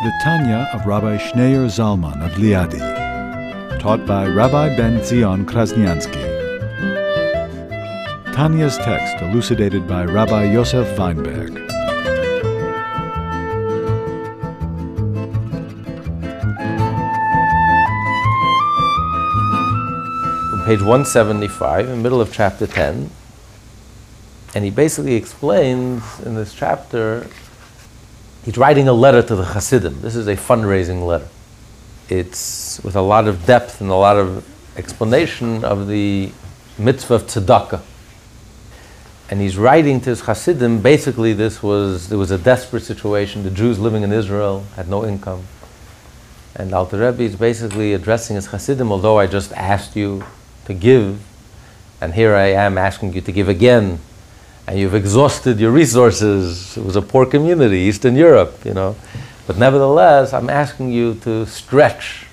The Tanya of Rabbi Schneur Zalman of Liadi. Taught by Rabbi Ben Zion Krasniansky. Tanya's text elucidated by Rabbi Yosef Weinberg. page 175, in the middle of chapter 10. And he basically explains in this chapter, he's writing a letter to the Hasidim. This is a fundraising letter. It's with a lot of depth and a lot of explanation of the mitzvah of tzedakah. And he's writing to his Hasidim, basically this was, there was a desperate situation. The Jews living in Israel had no income. And Alter Rebbe is basically addressing his Hasidim, although I just asked you to give, and here I am asking you to give again, and you've exhausted your resources. It was a poor community, Eastern Europe, you know. But nevertheless, I'm asking you to stretch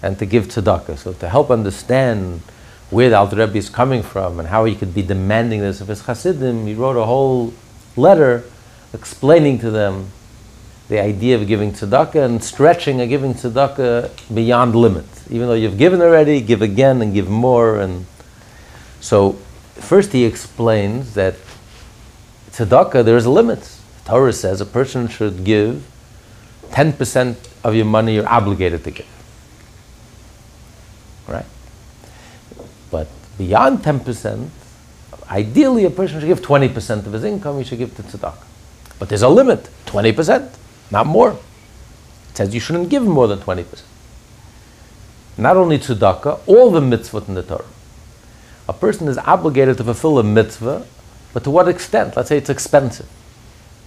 and to give tzedakah. So to help understand where the Alter Rebbe is coming from and how he could be demanding this of his Hasidim, he wrote a whole letter explaining to them the idea of giving tzedakah and stretching and giving tzedakah beyond limits. Even though you've given already, give again and give more. And so, first he explains that tzedakah there's limits. Torah says a person should give ten percent of your money you're obligated to give. Right? But beyond ten percent, ideally a person should give twenty percent of his income. He should give to tzedakah. But there's a limit, twenty percent, not more. It says you shouldn't give more than twenty percent not only tzedakah, all the mitzvot in the Torah. A person is obligated to fulfill a mitzvah, but to what extent? Let's say it's expensive.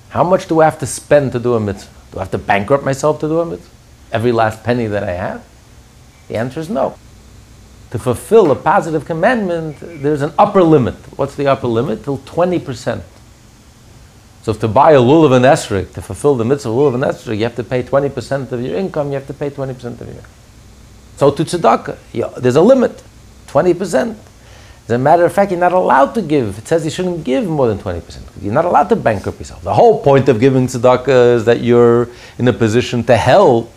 How much do I have to spend to do a mitzvah? Do I have to bankrupt myself to do a mitzvah? Every last penny that I have? The answer is no. To fulfill a positive commandment, there's an upper limit. What's the upper limit? Till 20%. So if to buy a lulav and esrog, to fulfill the mitzvah of lulav and esrog, you have to pay 20% of your income, you have to pay 20% of your. So to tzedakah, there's a limit, 20%. As a matter of fact, you're not allowed to give. It says you shouldn't give more than 20%. You're not allowed to bankrupt yourself. The whole point of giving tzedakah is that you're in a position to help.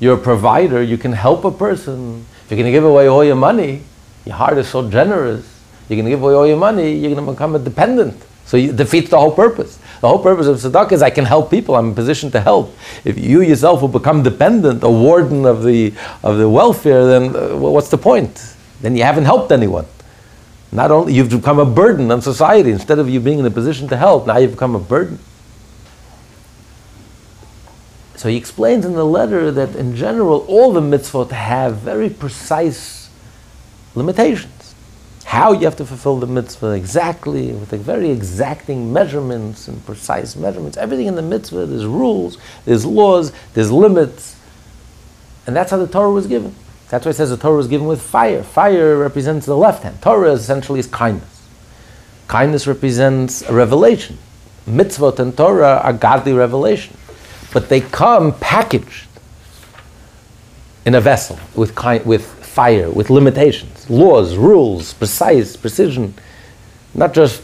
You're a provider. You can help a person. If you're going to give away all your money, your heart is so generous. You're going to give away all your money, you're going to become a dependent. So it defeats the whole purpose. The whole purpose of tzedakah is I can help people. I'm in a position to help. If you yourself will become dependent, a warden of the of the welfare, then uh, what's the point? Then you haven't helped anyone. Not only you've become a burden on society instead of you being in a position to help. Now you've become a burden. So he explains in the letter that in general all the mitzvot have very precise limitations how you have to fulfill the mitzvah exactly, with very exacting measurements and precise measurements. Everything in the mitzvah, there's rules, there's laws, there's limits. And that's how the Torah was given. That's why it says the Torah was given with fire. Fire represents the left hand. Torah essentially is kindness. Kindness represents a revelation. Mitzvot and Torah are godly revelation. But they come packaged in a vessel with, with fire, with limitations laws, rules, precise, precision, not just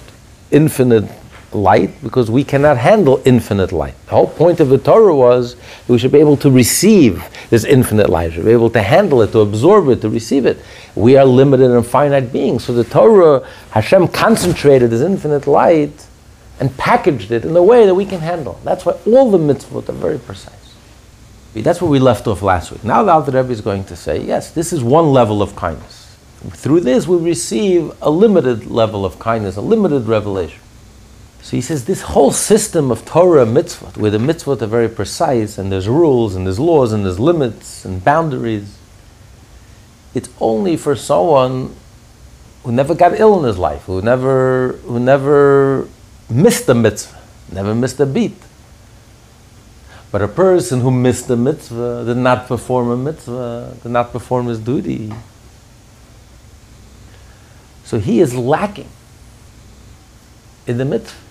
infinite light, because we cannot handle infinite light. The whole point of the Torah was we should be able to receive this infinite light, We're able to handle it, to absorb it, to receive it. We are limited and finite beings. So the Torah, Hashem concentrated this infinite light and packaged it in a way that we can handle. That's why all the mitzvot are very precise. That's where we left off last week. Now the Alter Rebbe is going to say, yes, this is one level of kindness. Through this, we receive a limited level of kindness, a limited revelation. So he says this whole system of Torah mitzvot, where the mitzvot are very precise and there's rules and there's laws and there's limits and boundaries, it's only for someone who never got ill in his life, who never, who never missed a mitzvah, never missed a beat. But a person who missed a mitzvah, did not perform a mitzvah, did not perform his duty. So he is lacking in the mitzvah.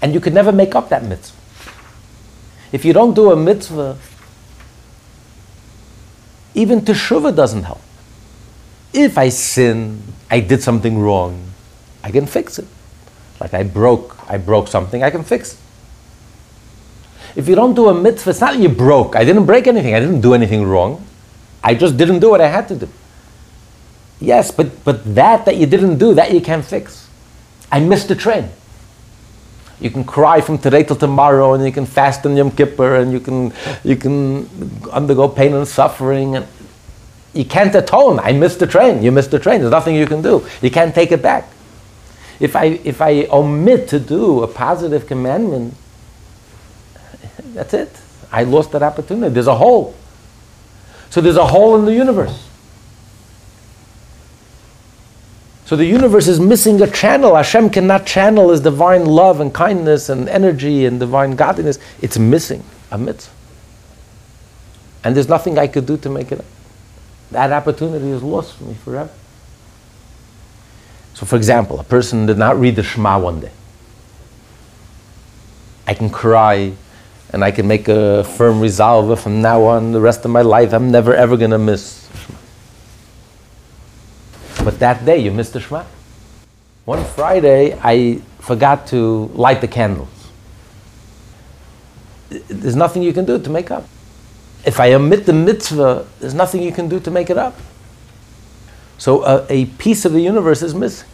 And you can never make up that mitzvah. If you don't do a mitzvah, even teshuvah doesn't help. If I sin, I did something wrong, I can fix it. Like I broke, I broke something, I can fix it. If you don't do a mitzvah, it's not that you broke. I didn't break anything. I didn't do anything wrong. I just didn't do what I had to do. Yes, but, but that that you didn't do, that you can't fix. I missed the train. You can cry from today till tomorrow, and you can fast Yom Kippur, and you can, you can undergo pain and suffering. And you can't atone. I missed the train. You missed the train. There's nothing you can do. You can't take it back. If I, if I omit to do a positive commandment, that's it. I lost that opportunity. There's a hole. So there's a hole in the universe. So the universe is missing a channel. Hashem cannot channel His divine love and kindness and energy and divine godliness. It's missing a mitzvah. And there's nothing I could do to make it up. That opportunity is lost for me forever. So, for example, a person did not read the Shema one day. I can cry and I can make a firm resolve from now on, the rest of my life, I'm never ever going to miss. But that day, you missed the Shema. One Friday, I forgot to light the candles. There's nothing you can do to make up. If I omit the mitzvah, there's nothing you can do to make it up. So uh, a piece of the universe is missing.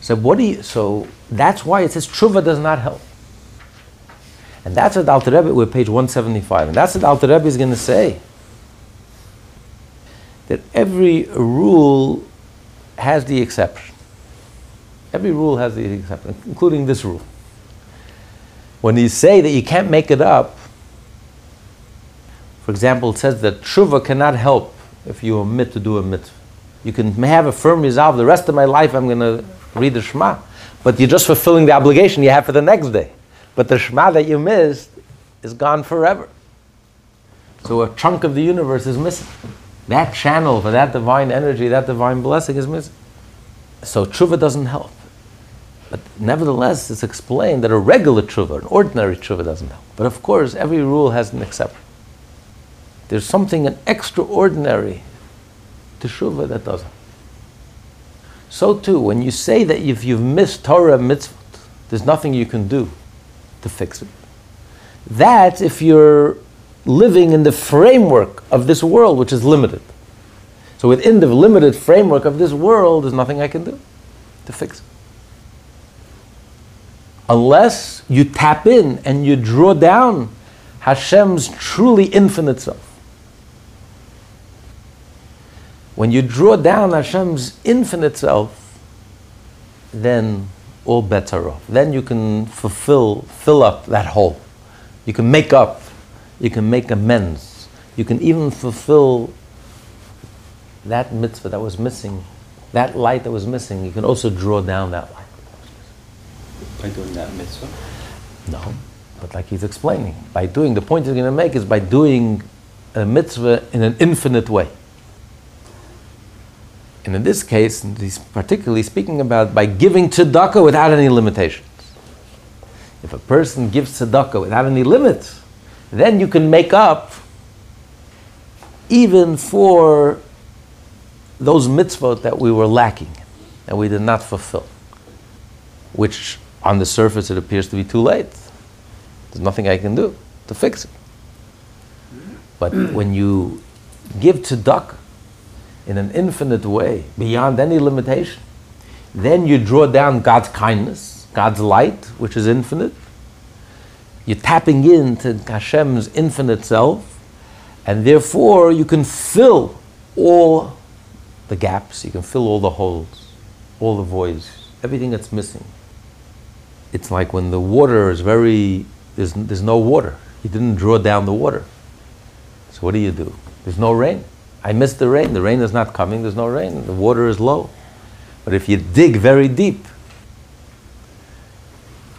So what do you? So that's why it says tshuva does not help. And that's what Alter Rebbe, we're page 175, and that's what Alter Rebbe is going to say. That every rule has the exception. Every rule has the exception, including this rule. When you say that you can't make it up, for example, it says that tshuva cannot help if you omit to do a mitzvah. You can have a firm resolve, the rest of my life I'm going to read the Shema, but you're just fulfilling the obligation you have for the next day. But the Shema that you missed is gone forever. So a chunk of the universe is missing. That channel for that divine energy, that divine blessing is missing. So tshuva doesn't help. But nevertheless, it's explained that a regular tshuva, an ordinary tshuva, doesn't help. But of course, every rule has an exception. There's something an extraordinary to tshuva that doesn't. So too, when you say that if you've missed Torah mitzvot, there's nothing you can do to fix it. That's if you're living in the framework of this world, which is limited. So within the limited framework of this world, there's nothing I can do to fix it. Unless you tap in and you draw down Hashem's truly infinite self. When you draw down Hashem's infinite self, then all bets are off. Then you can fulfill, fill up that hole. You can make up. You can make amends. You can even fulfill that mitzvah that was missing, that light that was missing. You can also draw down that light. By doing that mitzvah? No, but like he's explaining, by doing, the point he's going to make is by doing a mitzvah in an infinite way. And in this case, he's particularly speaking about by giving tzedakah without any limitations. If a person gives tzedakah without any limits, then you can make up even for those mitzvot that we were lacking and we did not fulfill, which on the surface it appears to be too late. There's nothing I can do to fix it. But when you give tzedakah in an infinite way, beyond any limitation, then you draw down God's kindness, God's light, which is infinite. You're tapping into Hashem's infinite self, and therefore you can fill all the gaps, you can fill all the holes, all the voids, everything that's missing. It's like when the water is very, there's, there's no water. You didn't draw down the water. So what do you do? There's no rain. I missed the rain. The rain is not coming. There's no rain. The water is low. But if you dig very deep,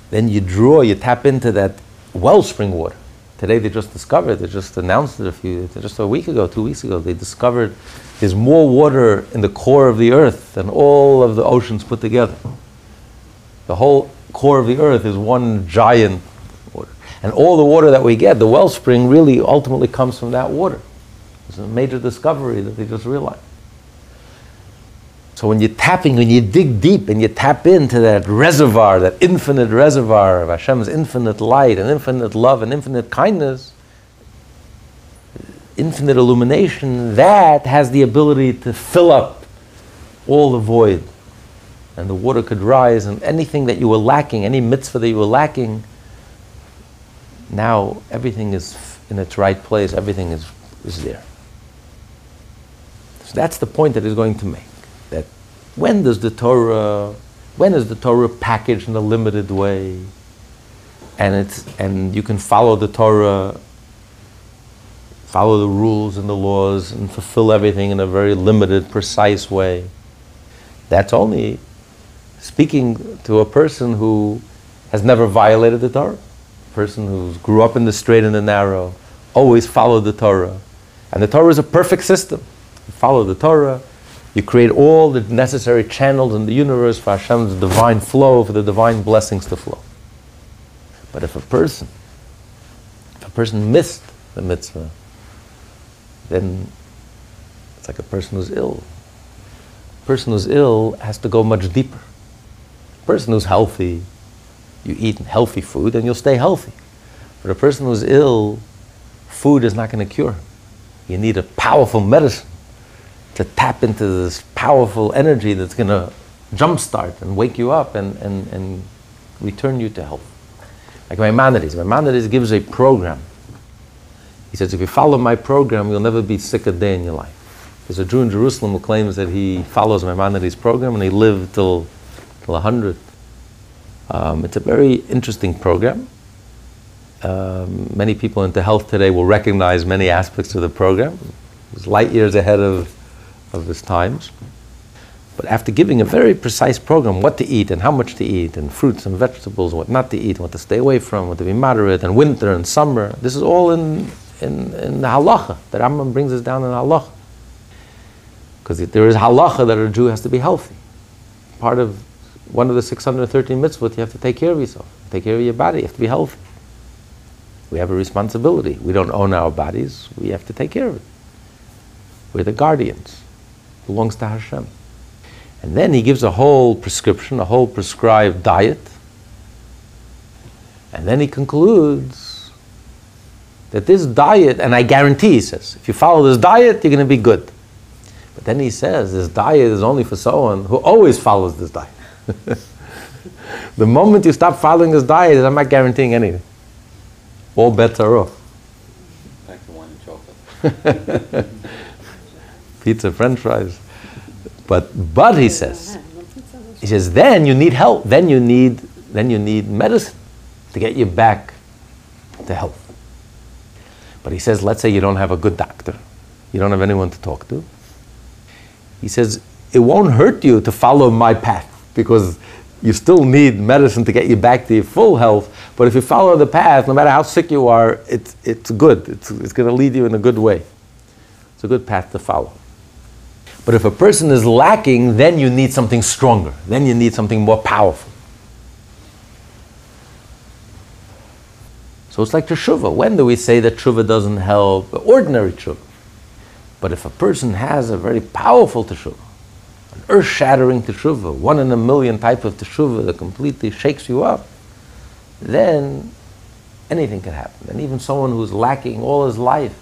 then you draw, you tap into that wellspring water. Today they just discovered, they just announced it a few, just a week ago, two weeks ago, they discovered there's more water in the core of the earth than all of the oceans put together. The whole core of the earth is one giant water. And all the water that we get, the wellspring, really ultimately comes from that water. It's a major discovery that they just realized. So when you're tapping, when you dig deep and you tap into that reservoir, that infinite reservoir of Hashem's infinite light and infinite love and infinite kindness, infinite illumination, that has the ability to fill up all the void. And the water could rise, and anything that you were lacking, any mitzvah that you were lacking, now everything is in its right place, everything is, is there. So that's the point that he's going to make. When does the Torah, when is the Torah packaged in a limited way? And it's and you can follow the Torah follow the rules and the laws and fulfill everything in a very limited, precise way. That's only speaking to a person who has never violated the Torah, a person who grew up in the straight and the narrow, always followed the Torah. And the Torah is a perfect system. You follow the Torah, you create all the necessary channels in the universe for Hashem's divine flow, for the divine blessings to flow. But if a person, if a person missed the mitzvah, then it's like a person who's ill. A person who's ill has to go much deeper. A person who's healthy, you eat healthy food and you'll stay healthy. But a person who's ill, food is not going to cure. You need a powerful medicine to tap into this powerful energy that's going to jumpstart and wake you up and, and, and return you to health. Like Maimonides. Maimonides gives a program he says, if you follow my program, you'll never be sick a day in your life. There's a Jew in Jerusalem who claims that he follows Maimonides' program and he lived till, till 100. Um, it's a very interesting program. Um, many people into health today will recognize many aspects of the program. It's light years ahead of, of his times. But after giving a very precise program, what to eat and how much to eat, and fruits and vegetables, what not to eat, what to stay away from, what to be moderate, and winter and summer, this is all in, in, in the halacha. The Rambam brings us down in halacha. Because there is halacha that a Jew has to be healthy. Part of one of the 613 mitzvot, you have to take care of yourself, take care of your body, you have to be healthy. We have a responsibility. We don't own our bodies, we have to take care of it. We're the guardians. Belongs to Hashem. And then he gives a whole prescription, a whole prescribed diet. And then he concludes that this diet, and I guarantee, he says, if you follow this diet, you're going to be good. But then he says, this diet is only for someone who always follows this diet. the moment you stop following this diet, I'm not guaranteeing anything. All bets are off. Back to wine and chocolate. Pizza, french fries. But, but he says, he says, then you need help. Then you need, then you need medicine to get you back to health. But he says, let's say you don't have a good doctor, you don't have anyone to talk to. He says, it won't hurt you to follow my path because you still need medicine to get you back to your full health. But if you follow the path, no matter how sick you are, it's, it's good. It's, it's going to lead you in a good way. It's a good path to follow. But if a person is lacking, then you need something stronger. Then you need something more powerful. So it's like teshuva. When do we say that teshuva doesn't help? Ordinary teshuva. But if a person has a very powerful teshuva, an earth-shattering teshuva, one in a million type of teshuva that completely shakes you up, then anything can happen. And even someone who's lacking all his life,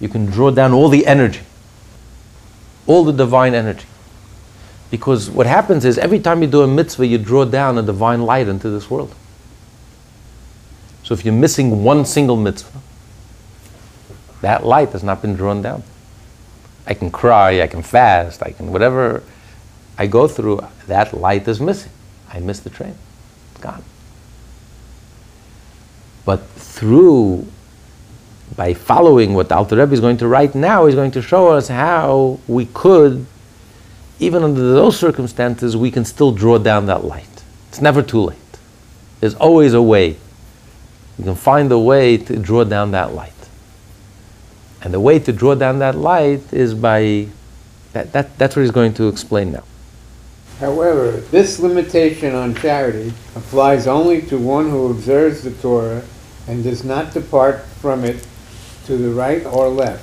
you can draw down all the energy, all the divine energy. Because what happens is every time you do a mitzvah, you draw down a divine light into this world. So if you're missing one single mitzvah, that light has not been drawn down. I can cry, I can fast, I can whatever I go through, that light is missing. I miss the train. It's gone. But through, by following what the Alter Rebbe is going to write now, he's going to show us how we could, even under those circumstances, we can still draw down that light. It's never too late. There's always a way You can find a way to draw down that light. And the way to draw down that light is by, that, that, that's what he's going to explain now. However, this limitation on charity applies only to one who observes the Torah and does not depart from it to the right or left,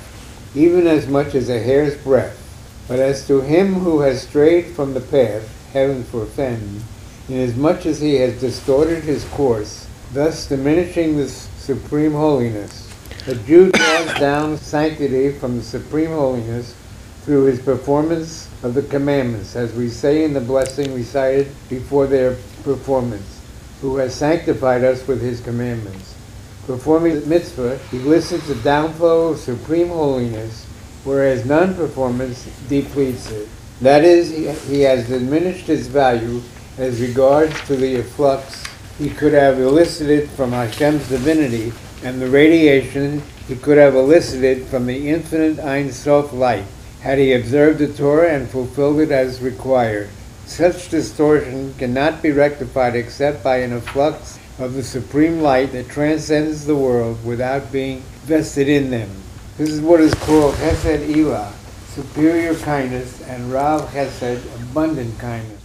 even as much as a hair's breadth. But as to him who has strayed from the path, heaven forfend, inasmuch as he has distorted his course, thus diminishing the supreme holiness, the Jew draws down sanctity from the supreme holiness through his performance of the commandments, as we say in the blessing recited before their performance, who has sanctified us with his commandments. Performing the mitzvah elicits a downflow of supreme holiness, whereas non-performance depletes it. That is, he has diminished its value as regards to the efflux he could have elicited from Hashem's divinity and the radiation he could have elicited from the infinite Ein Sof light had he observed the Torah and fulfilled it as required. Such distortion cannot be rectified except by an efflux of the supreme light that transcends the world without being vested in them. This is what is called Chesed Ilah, superior kindness, and Rav Chesed, abundant kindness.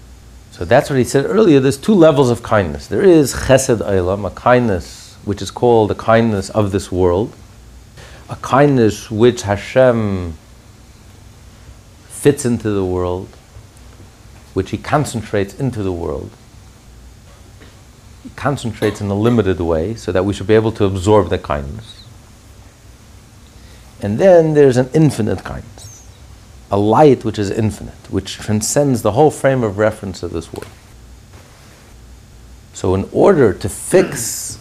So that's what he said earlier. There's two levels of kindness. There is Chesed Olam, a kindness which is called the kindness of this world, a kindness which Hashem fits into the world, which he concentrates into the world. Concentrates in a limited way so that we should be able to absorb the kindness. And then there's an infinite kindness, a light which is infinite, which transcends the whole frame of reference of this world. So, in order to fix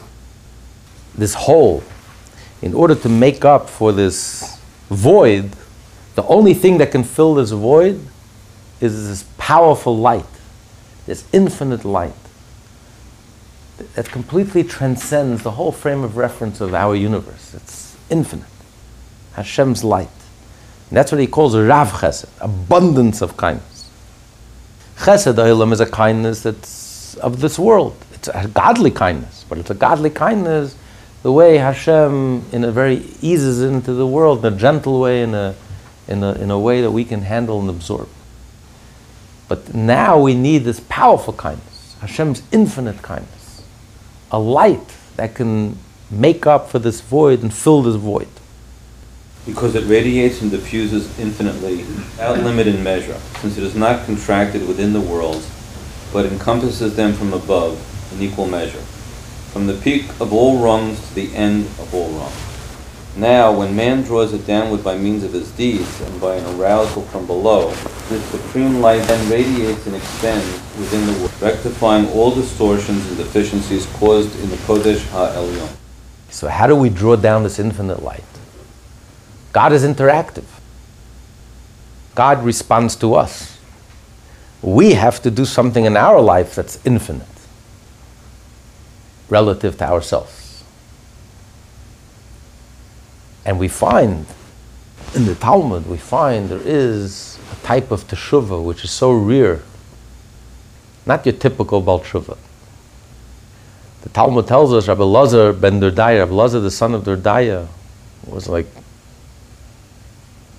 this hole, in order to make up for this void, the only thing that can fill this void is this powerful light, this infinite light that completely transcends the whole frame of reference of our universe. It's infinite. Hashem's light. And that's what he calls Rav Chesed, abundance of kindness. Chesed Olam is a kindness that's of this world. It's a godly kindness, but it's a godly kindness the way Hashem in a very eases into the world in a gentle way, in a, in a, in a way that we can handle and absorb. But now we need this powerful kindness, Hashem's infinite kindness, a light that can make up for this void and fill this void. Because it radiates and diffuses infinitely, without limit in measure, since it is not contracted within the worlds, but encompasses them from above in equal measure from the peak of all rungs to the end of all rungs. Now, when man draws it downward by means of his deeds and by an arousal from below, this supreme light then radiates and extends within the world, rectifying all distortions and deficiencies caused in the Kodesh HaElyon. So, how do we draw down this infinite light? God is interactive. God responds to us. We have to do something in our life that's infinite relative to ourselves. And we find in the Talmud, we find there is a type of teshuvah which is so rare, not your typical Baal The Talmud tells us Rabbi Lazar ben Durdaya, Rabbi Lazar the son of Durdaya, was like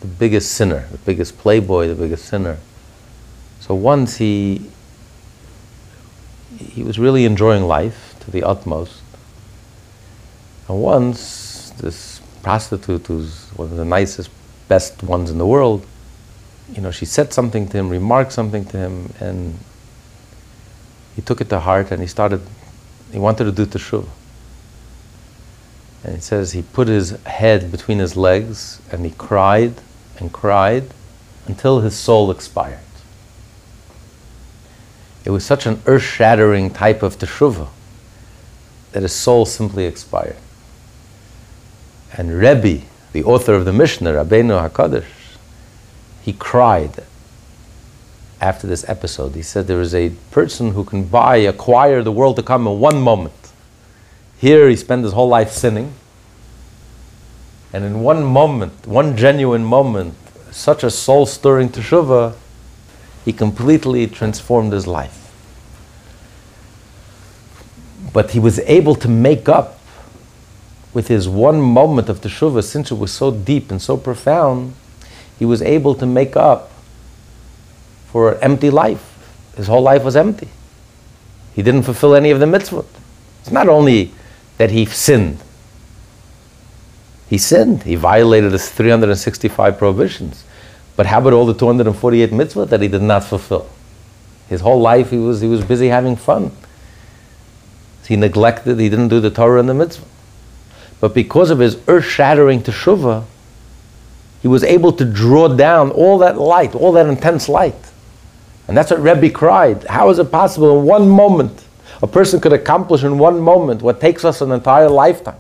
the biggest sinner, the biggest playboy, the biggest sinner. So once he he was really enjoying life to the utmost. And once this prostitute, who's one of the nicest, best ones in the world, you know, she said something to him, remarked something to him, and he took it to heart and he started, he wanted to do teshuvah. And it says he put his head between his legs and he cried and cried until his soul expired. It was such an earth shattering type of teshuvah that his soul simply expired. And Rebbe, the author of the Mishnah, Rabbeinu HaKadosh, he cried after this episode. He said there is a person who can buy, acquire the world to come in one moment. Here he spent his whole life sinning. And in one moment, one genuine moment, such a soul stirring teshuvah, he completely transformed his life but he was able to make up with his one moment of teshuvah, since it was so deep and so profound, he was able to make up for an empty life. His whole life was empty. He didn't fulfill any of the mitzvot. It's not only that he sinned. He sinned. He violated his 365 prohibitions. But how about all the 248 mitzvot that he did not fulfill? His whole life he was, he was busy having fun. He neglected, he didn't do the Torah and the mitzvah. But because of his earth shattering teshuvah, he was able to draw down all that light, all that intense light. And that's what Rebbe cried. How is it possible in one moment a person could accomplish in one moment what takes us an entire lifetime?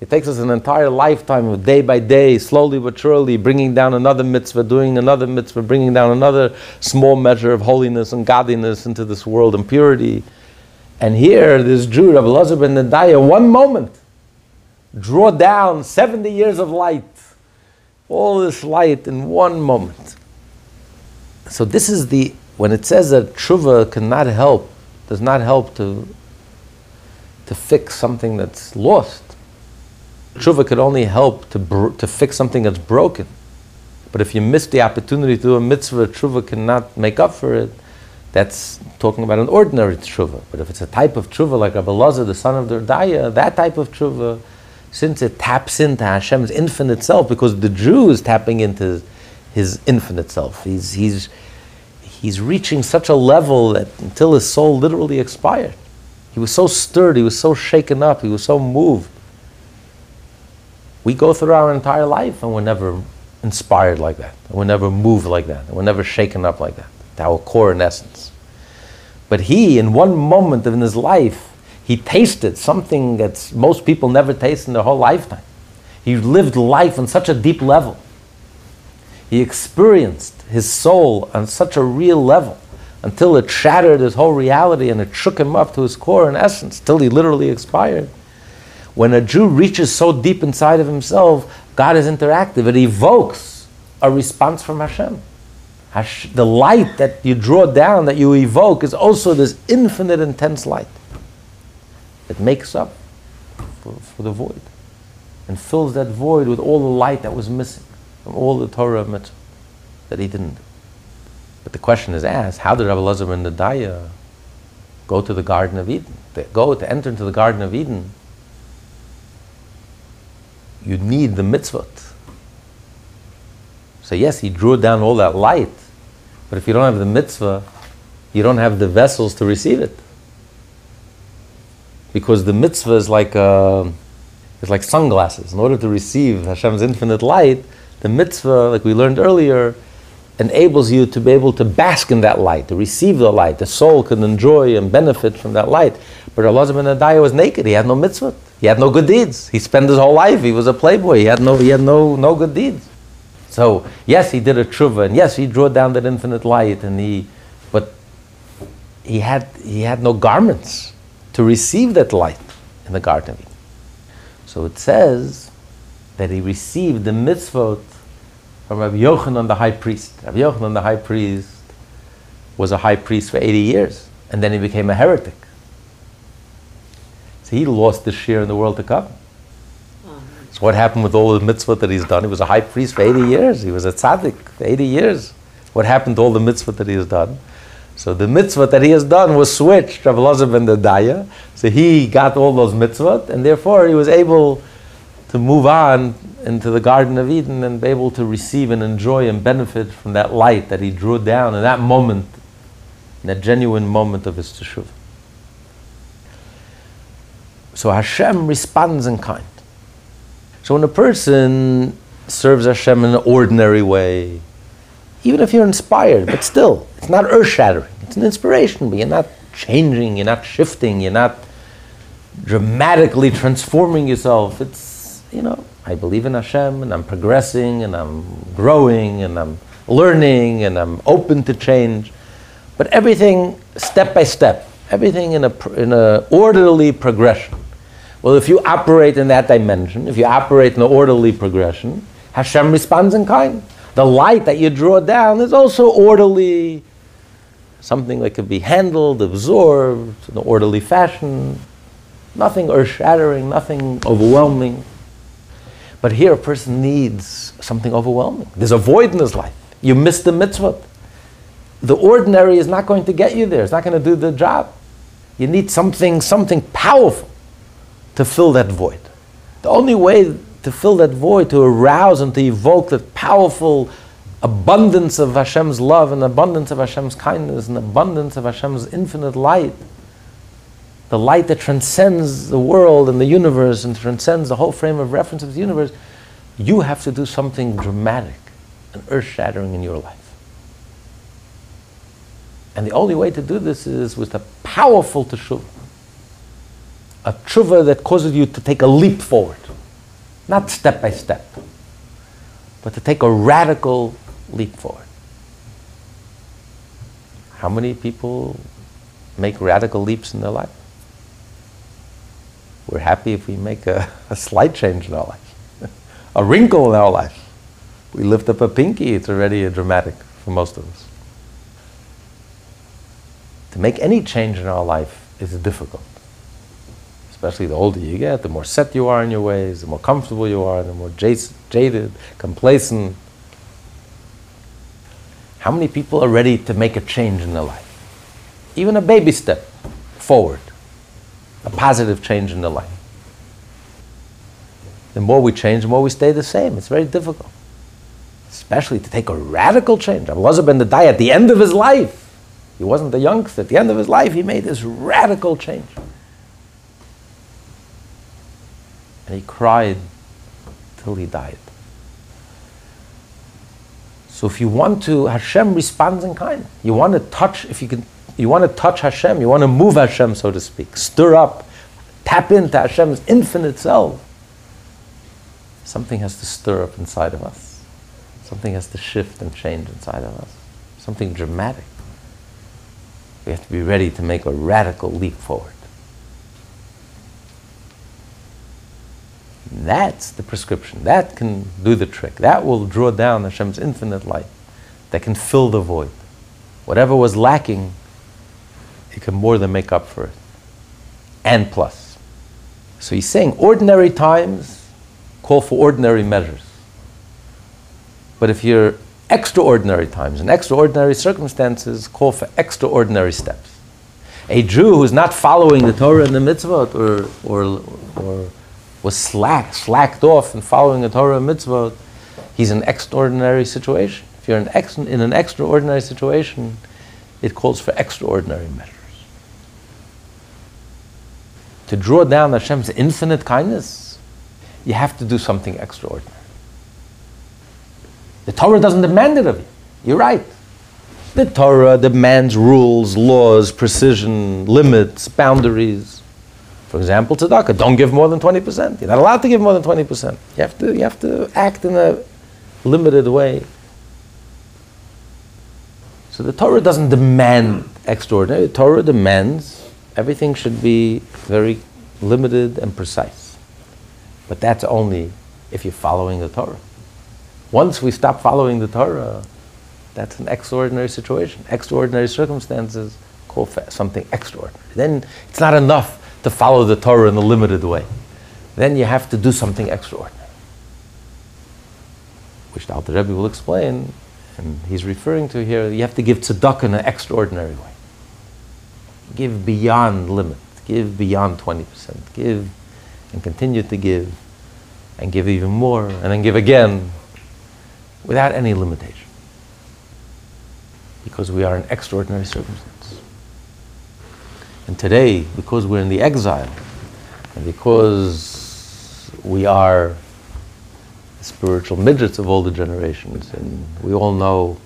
It takes us an entire lifetime of day by day, slowly but surely, bringing down another mitzvah, doing another mitzvah, bringing down another small measure of holiness and godliness into this world and purity. And here, this Jew, Rabbi Lazar ben Nedaya, one moment, draw down 70 years of light, all this light in one moment. So this is the when it says that tshuva cannot help, does not help to to fix something that's lost. Tshuva could only help to br- to fix something that's broken. But if you miss the opportunity to do a mitzvah, tshuva cannot make up for it. That's talking about an ordinary tshuva. But if it's a type of tshuva like Rabbi Lazar, the son of Dordaya, that type of tshuva, since it taps into Hashem's infinite self, because the Jew is tapping into his infinite self. He's, he's, he's reaching such a level that until his soul literally expired. He was so stirred, he was so shaken up, he was so moved. We go through our entire life and we're never inspired like that. And we're never moved like that. And we're never shaken up like that. Our core in essence. But he, in one moment in his life, he tasted something that most people never taste in their whole lifetime. He lived life on such a deep level he experienced his soul on such a real level until it shattered his whole reality and it shook him up to his core and essence till he literally expired. When a Jew reaches so deep inside of himself, God is interactive. It evokes a response from Hashem. Hash- the light that you draw down, that you evoke, is also this infinite, intense light that makes up for, for the void and fills that void with all the light that was missing from all the Torah mitzvah that he didn't. But the question is asked, how did Rabbi Lazar ben Nedaya go to the Garden of Eden? To go to enter into the Garden of Eden, you need the mitzvot. So yes, he drew down all that light, but if you don't have the mitzvah, you don't have the vessels to receive it. Because the mitzvah is like, uh, it's like sunglasses. In order to receive Hashem's infinite light, the mitzvah, like we learned earlier, enables you to be able to bask in that light, to receive the light. The soul can enjoy and benefit from that light. But Allah ben was naked. He had no mitzvah. He had no good deeds. He spent his whole life. He was a playboy. He had no, he had no, no good deeds. So yes, he did a tshuva, and yes, he drew down that infinite light, and he, but he had he had no garments to receive that light in the Garden of Eden. So it says that he received the mitzvot from Rabbi Yochanan the high priest. Rabbi Yochanan the high priest was a high priest for 80 years, and then he became a heretic. So he lost the share in the world to come. So what happened with all the mitzvot that he's done? He was a high priest for 80 years. He was a tzaddik for 80 years. What happened to all the mitzvot that he has done? So the mitzvot that he has done was switched, Lazar ben Durdaya. So he got all those mitzvot, and therefore he was able to move on into the Garden of Eden and be able to receive and enjoy and benefit from that light that he drew down in that moment, in that genuine moment of his teshuvah. So Hashem responds in kind. So when a person serves Hashem in an ordinary way, even if you're inspired, but still, it's not earth shattering. It's an inspiration, but you're not changing, you're not shifting, you're not dramatically transforming yourself. It's, you know, I believe in Hashem and I'm progressing and I'm growing and I'm learning and I'm open to change. But everything step by step, everything in a, in a orderly progression. Well, if you operate in that dimension, if you operate in an orderly progression, Hashem responds in kind. The light that you draw down is also orderly, something that could be handled, absorbed in an orderly fashion. Nothing earth shattering, nothing overwhelming. But here a person needs something overwhelming. There's a void in his life. You miss the mitzvot. The ordinary is not going to get you there. It's not going to do the job. You need something, something powerful to fill that void. The only way to fill that void, to arouse and to evoke that powerful abundance of Hashem's love and abundance of Hashem's kindness and abundance of Hashem's infinite light, the light that transcends the world and the universe and transcends the whole frame of reference of the universe, you have to do something dramatic and earth shattering in your life. And the only way to do this is with a powerful teshuvah. A teshuvah that causes you to take a leap forward. Not step by step, but to take a radical leap forward. How many people make radical leaps in their life? We're happy if we make a, a slight change in our life, a wrinkle in our life. We lift up a pinky, it's already dramatic for most of us. To make any change in our life is difficult. Especially the older you get, the more set you are in your ways, the more comfortable you are, the more jaded, complacent. How many people are ready to make a change in their life? Even a baby step forward a positive change in their life. The more we change, the more we stay the same. It's very difficult. Especially to take a radical change. Abelazar ben die at the end of his life. He wasn't a youngster. At the end of his life, he made this radical change. And he cried till he died. So if you want to, Hashem responds in kind. You want to touch, if you can you want to touch Hashem, you want to move Hashem, so to speak, stir up, tap into Hashem's infinite self. Something has to stir up inside of us. Something has to shift and change inside of us. Something dramatic. We have to be ready to make a radical leap forward. That's the prescription. That can do the trick. That will draw down Hashem's infinite light. That can fill the void. Whatever was lacking it can more than make up for it. And plus. So he's saying ordinary times call for ordinary measures. But if you're extraordinary times and extraordinary circumstances call for extraordinary steps. A Jew who's not following the Torah and the mitzvot or, or, or was slack, slacked off in following the Torah mitzvah, he's in an extraordinary situation. If you're in, ex- in an extraordinary situation, it calls for extraordinary measures to draw down Hashem's infinite kindness, you have to do something extraordinary. The Torah doesn't demand it of you. You're right. The Torah demands rules, laws, precision, limits, boundaries. For example, tzedakah, don't give more than 20%. You're not allowed to give more than 20%. You have to, you have to act in a limited way. So the Torah doesn't demand extraordinary. The Torah demands everything should be very limited and precise. But that's only if you're following the Torah. Once we stop following the Torah, that's an extraordinary situation. Extraordinary circumstances call for something extraordinary. Then it's not enough to follow the Torah in a limited way. Then you have to do something extraordinary. Which the Alter Rebbe will explain, and he's referring to here, you have to give tzedakah in an extraordinary way give beyond limit, give beyond 20%, give and continue to give, and give even more, and then give again without any limitation. Because we are in extraordinary circumstance. And today, because we're in the exile, and because we are spiritual midgets of older generations, and we all know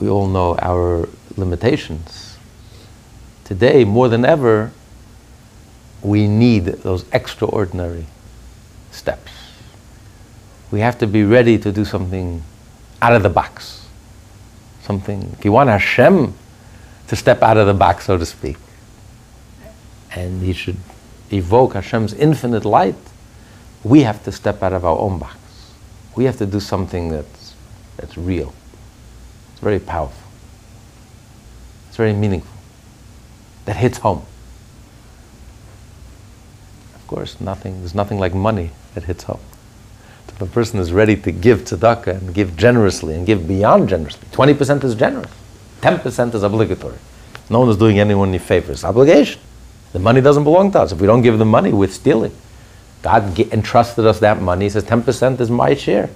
we all know our limitations today, more than ever, we need those extraordinary steps. We have to be ready to do something out of the box. Something, if you want Hashem to step out of the box, so to speak, and He should evoke Hashem's infinite light, we have to step out of our own box. We have to do something that's, that's real. It's very powerful. It's very meaningful that hits home. Of course, nothing, there's nothing like money that hits home. If a person is ready to give tzedakah and give generously and give beyond generously, 20% is generous, 10% is obligatory. No one is doing anyone any favors. Obligation. The money doesn't belong to us. If we don't give the money, we're stealing. God entrusted us that money. He says 10% is my share.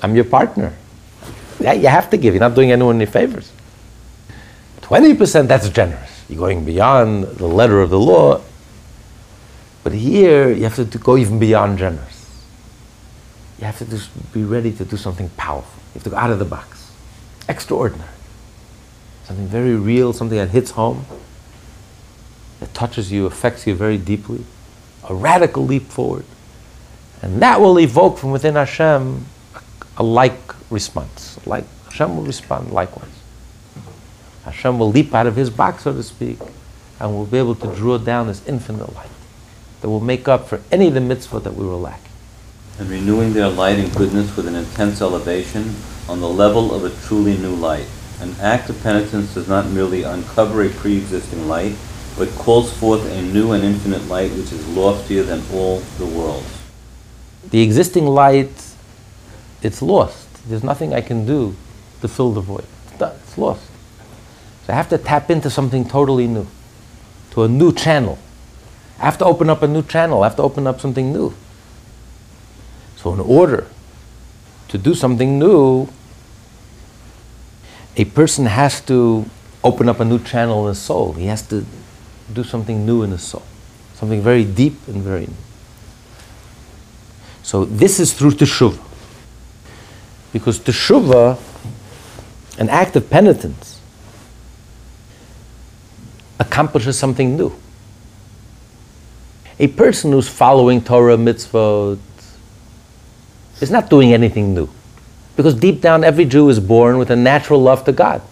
I'm your partner. Yeah, you have to give. You're not doing anyone any favors. 20%, that's generous. You're going beyond the letter of the law. But here, you have to go even beyond generous. You have to be ready to do something powerful. You have to go out of the box. Extraordinary. Something very real, something that hits home, that touches you, affects you very deeply. A radical leap forward. And that will evoke from within Hashem a, a like response. Like Hashem will respond likewise. Hashem will leap out of his box, so to speak, and will be able to draw down this infinite light that will make up for any of the mitzvah that we were lacking. And renewing their light and goodness with an intense elevation on the level of a truly new light. An act of penitence does not merely uncover a pre-existing light, but calls forth a new and infinite light which is loftier than all the worlds. The existing light, it's lost. There's nothing I can do to fill the void. It's, done. it's lost. So I have to tap into something totally new, to a new channel. I have to open up a new channel. I have to open up something new. So, in order to do something new, a person has to open up a new channel in his soul. He has to do something new in his soul, something very deep and very new. So this is through teshuvah, because teshuvah, an act of penitence, accomplishes something new. A person who's following Torah mitzvot is not doing anything new. Because deep down, every Jew is born with a natural love to God.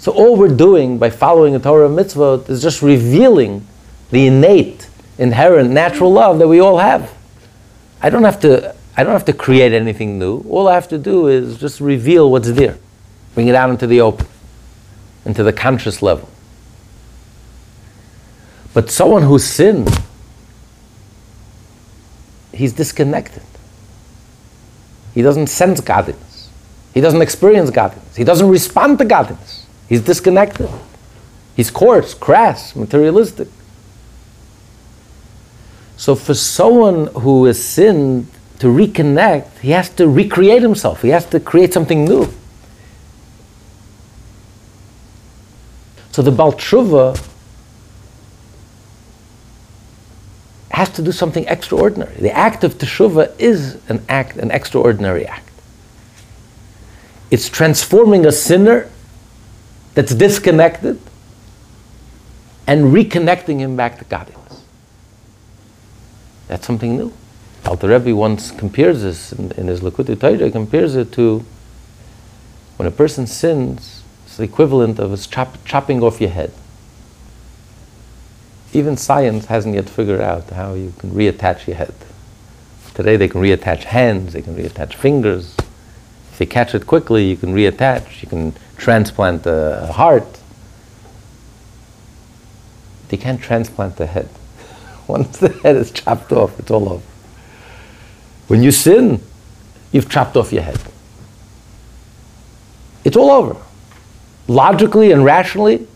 So all we're doing by following a Torah mitzvah is just revealing the innate, inherent, natural love that we all have. I don't have to, I don't have to create anything new. All I have to do is just reveal what's there, bring it out into the open, into the conscious level. But someone who sinned, he's disconnected. He doesn't sense godliness. He doesn't experience godliness. He doesn't respond to godliness. He's disconnected. He's coarse, crass, materialistic. So for someone who has sinned to reconnect, he has to recreate himself. He has to create something new. So the Baal Tshuva has to do something extraordinary. The act of teshuvah is an act, an extraordinary act. It's transforming a sinner that's disconnected and reconnecting him back to godliness. That's something new. Alter Rebbe once compares this in, in his Likutei Torah, compares it to when a person sins, it's the equivalent of chop, chopping off your head. Even science hasn't yet figured out how you can reattach your head. Today they can reattach hands, they can reattach fingers. If they catch it quickly, you can reattach, you can transplant a heart. They can't transplant the head. Once the head is chopped off, it's all over. When you sin, you've chopped off your head. It's all over. Logically and rationally,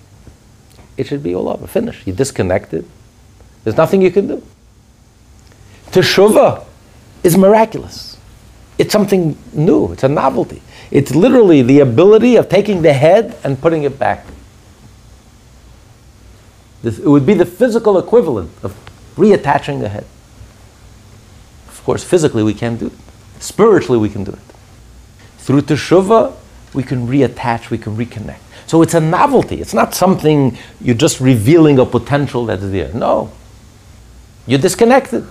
it should be all over, finished. You're disconnected. There's nothing you can do. Teshuvah is miraculous. It's something new, it's a novelty. It's literally the ability of taking the head and putting it back. This, it would be the physical equivalent of reattaching the head. Of course, physically we can't do it. Spiritually we can do it. Through teshuvah, we can reattach, we can reconnect. So it's a novelty. It's not something you're just revealing a potential that's there. No. You're disconnected.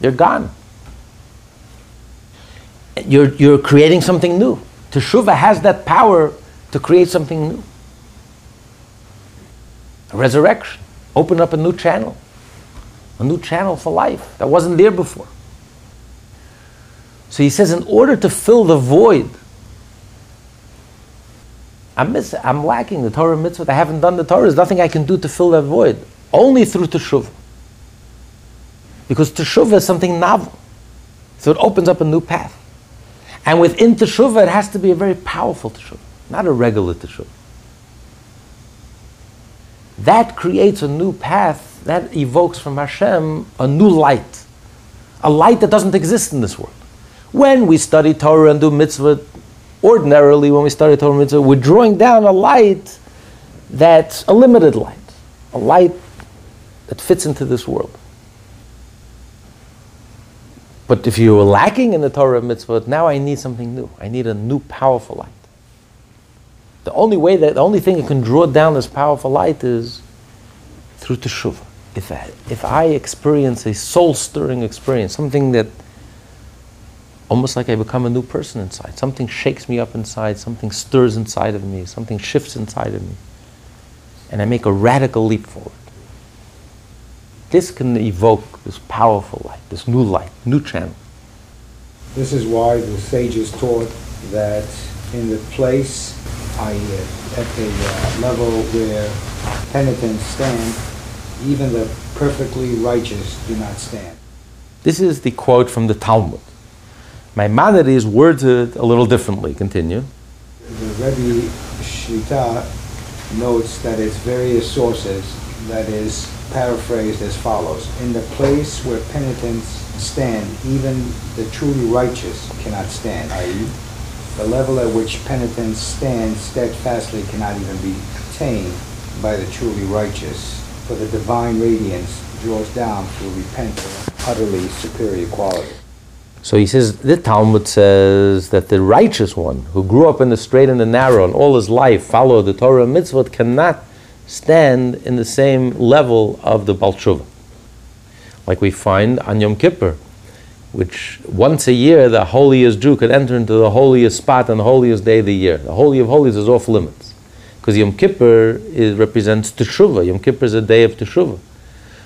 You're gone. You're, you're creating something new. Teshuvah has that power to create something new. A resurrection. Open up a new channel. A new channel for life that wasn't there before. So he says, in order to fill the void I'm I'm lacking the Torah mitzvah. I haven't done the Torah. There's nothing I can do to fill that void. Only through teshuvah. Because teshuvah is something novel. So it opens up a new path. And within teshuvah, it has to be a very powerful teshuvah, not a regular teshuvah. That creates a new path, that evokes from Hashem a new light, a light that doesn't exist in this world. When we study Torah and do mitzvah, ordinarily when we study Torah mitzvah, we're drawing down a light that's a limited light, a light that fits into this world. But if you were lacking in the Torah mitzvah, now I need something new. I need a new powerful light. The only way that the only thing that can draw down this powerful light is through teshuvah. If I, if I experience a soul stirring experience, something that almost like I become a new person inside, something shakes me up inside, something stirs inside of me, something shifts inside of me, and I make a radical leap forward. This can evoke this powerful light, this new light, new channel. This is why the sages taught that in the place, i.e., at the uh, level where penitents stand, even the perfectly righteous do not stand. This is the quote from the Talmud. Maimonides words it a little differently. Continue. The Rebbe Shlita notes that it's various sources, that is paraphrased as follows In the place where penitents stand, even the truly righteous cannot stand, i.e., the level at which penitents stand steadfastly cannot even be attained by the truly righteous, for the divine radiance draws down through repentance, utterly superior quality. So he says, the Talmud says that the righteous one who grew up in the straight and the narrow and all his life followed the Torah and mitzvot cannot stand in the same level of the Balshuva. Like we find on Yom Kippur, which once a year the holiest Jew could enter into the holiest spot on the holiest day of the year. The Holy of Holies is off limits. Because Yom Kippur is, represents Teshuvah. Yom Kippur is a day of Teshuvah.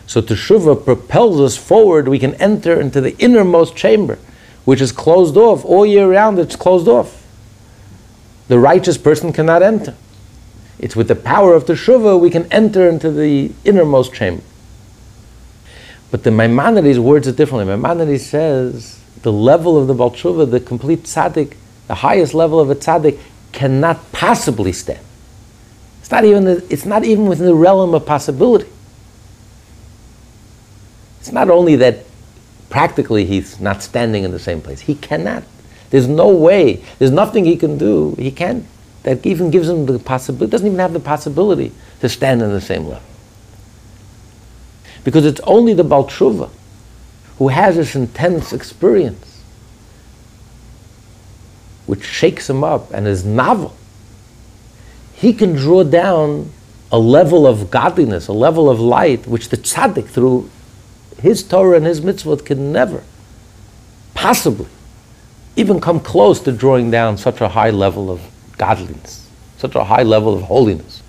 So Teshuvah propels us forward. We can enter into the innermost chamber, which is closed off. All year round, it's closed off. The righteous person cannot enter. It's with the power of Teshuvah we can enter into the innermost chamber. But the Maimonides words it differently. Maimonides says the level of the Balshuva, the complete tzaddik, the highest level of a tzaddik, cannot possibly stand. It's not even, the, it's not even within the realm of possibility. It's not only that practically he's not standing in the same place, he cannot. There's no way, there's nothing he can do. He can't that even gives him the possibility, doesn't even have the possibility to stand on the same level. Because it's only the Balshuva who has this intense experience, which shakes him up and is novel. He can draw down a level of godliness, a level of light, which the tzaddik, through his Torah and his mitzvot, can never possibly even come close to drawing down such a high level of godliness, such a high level of holiness,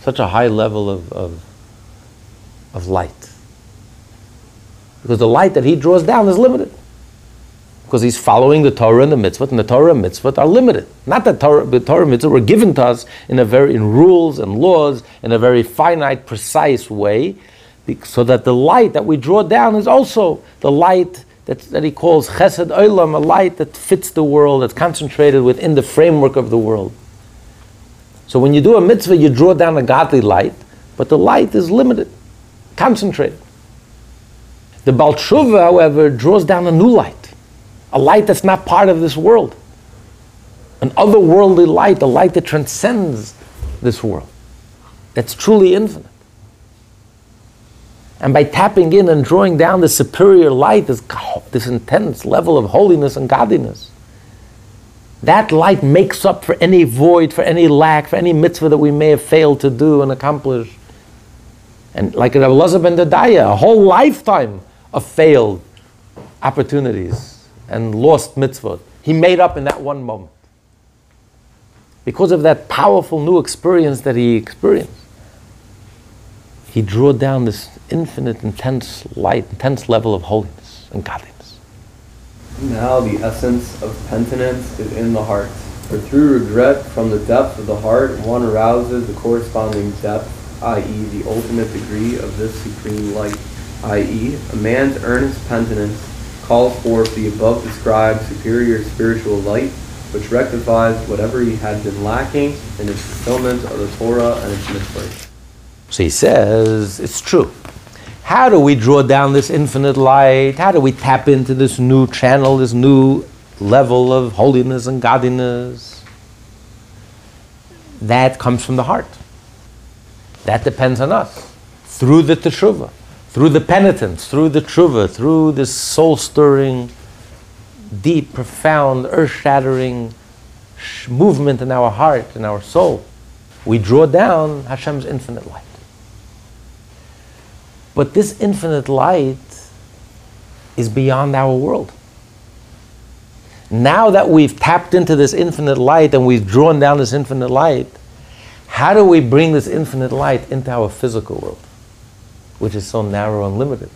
such a high level of, of, of light. Because the light that he draws down is limited. Because he's following the Torah and the mitzvot, and the Torah and mitzvot are limited. Not that Torah, the Torah and mitzvot were given to us in a very in rules and laws in a very finite, precise way, so that the light that we draw down is also the light that, that he calls chesed olam, a light that fits the world, that's concentrated within the framework of the world. So when you do a mitzvah, you draw down a godly light, but the light is limited, concentrated. The Baal Tshuva, however, draws down a new light, a light that's not part of this world, an otherworldly light, a light that transcends this world, that's truly infinite. And by tapping in and drawing down the superior light, this, this intense level of holiness and godliness, that light makes up for any void, for any lack, for any mitzvah that we may have failed to do and accomplish. And like Rabbi Elazar ben Durdaya, a whole lifetime of failed opportunities and lost mitzvah, he made up in that one moment. Because of that powerful new experience that he experienced he drew down this infinite, intense light, intense level of holiness and godliness. Now the essence of penitence is in the heart. For through regret from the depth of the heart, one arouses the corresponding depth, i.e., the ultimate degree of this supreme light. i.e., a man's earnest penitence calls forth the above described superior spiritual light which rectifies whatever he had been lacking in his fulfillment of the Torah and its mitzvahs. So he says, it's true. How do we draw down this infinite light? How do we tap into this new channel, this new level of holiness and godliness? That comes from the heart. That depends on us. Through the teshuvah, through the penitence, through the tshuva, through this soul stirring, deep, profound, earth shattering movement in our heart, in our soul, we draw down Hashem's infinite light. But this infinite light is beyond our world. Now that we've tapped into this infinite light and we've drawn down this infinite light, how do we bring this infinite light into our physical world, which is so narrow and limited?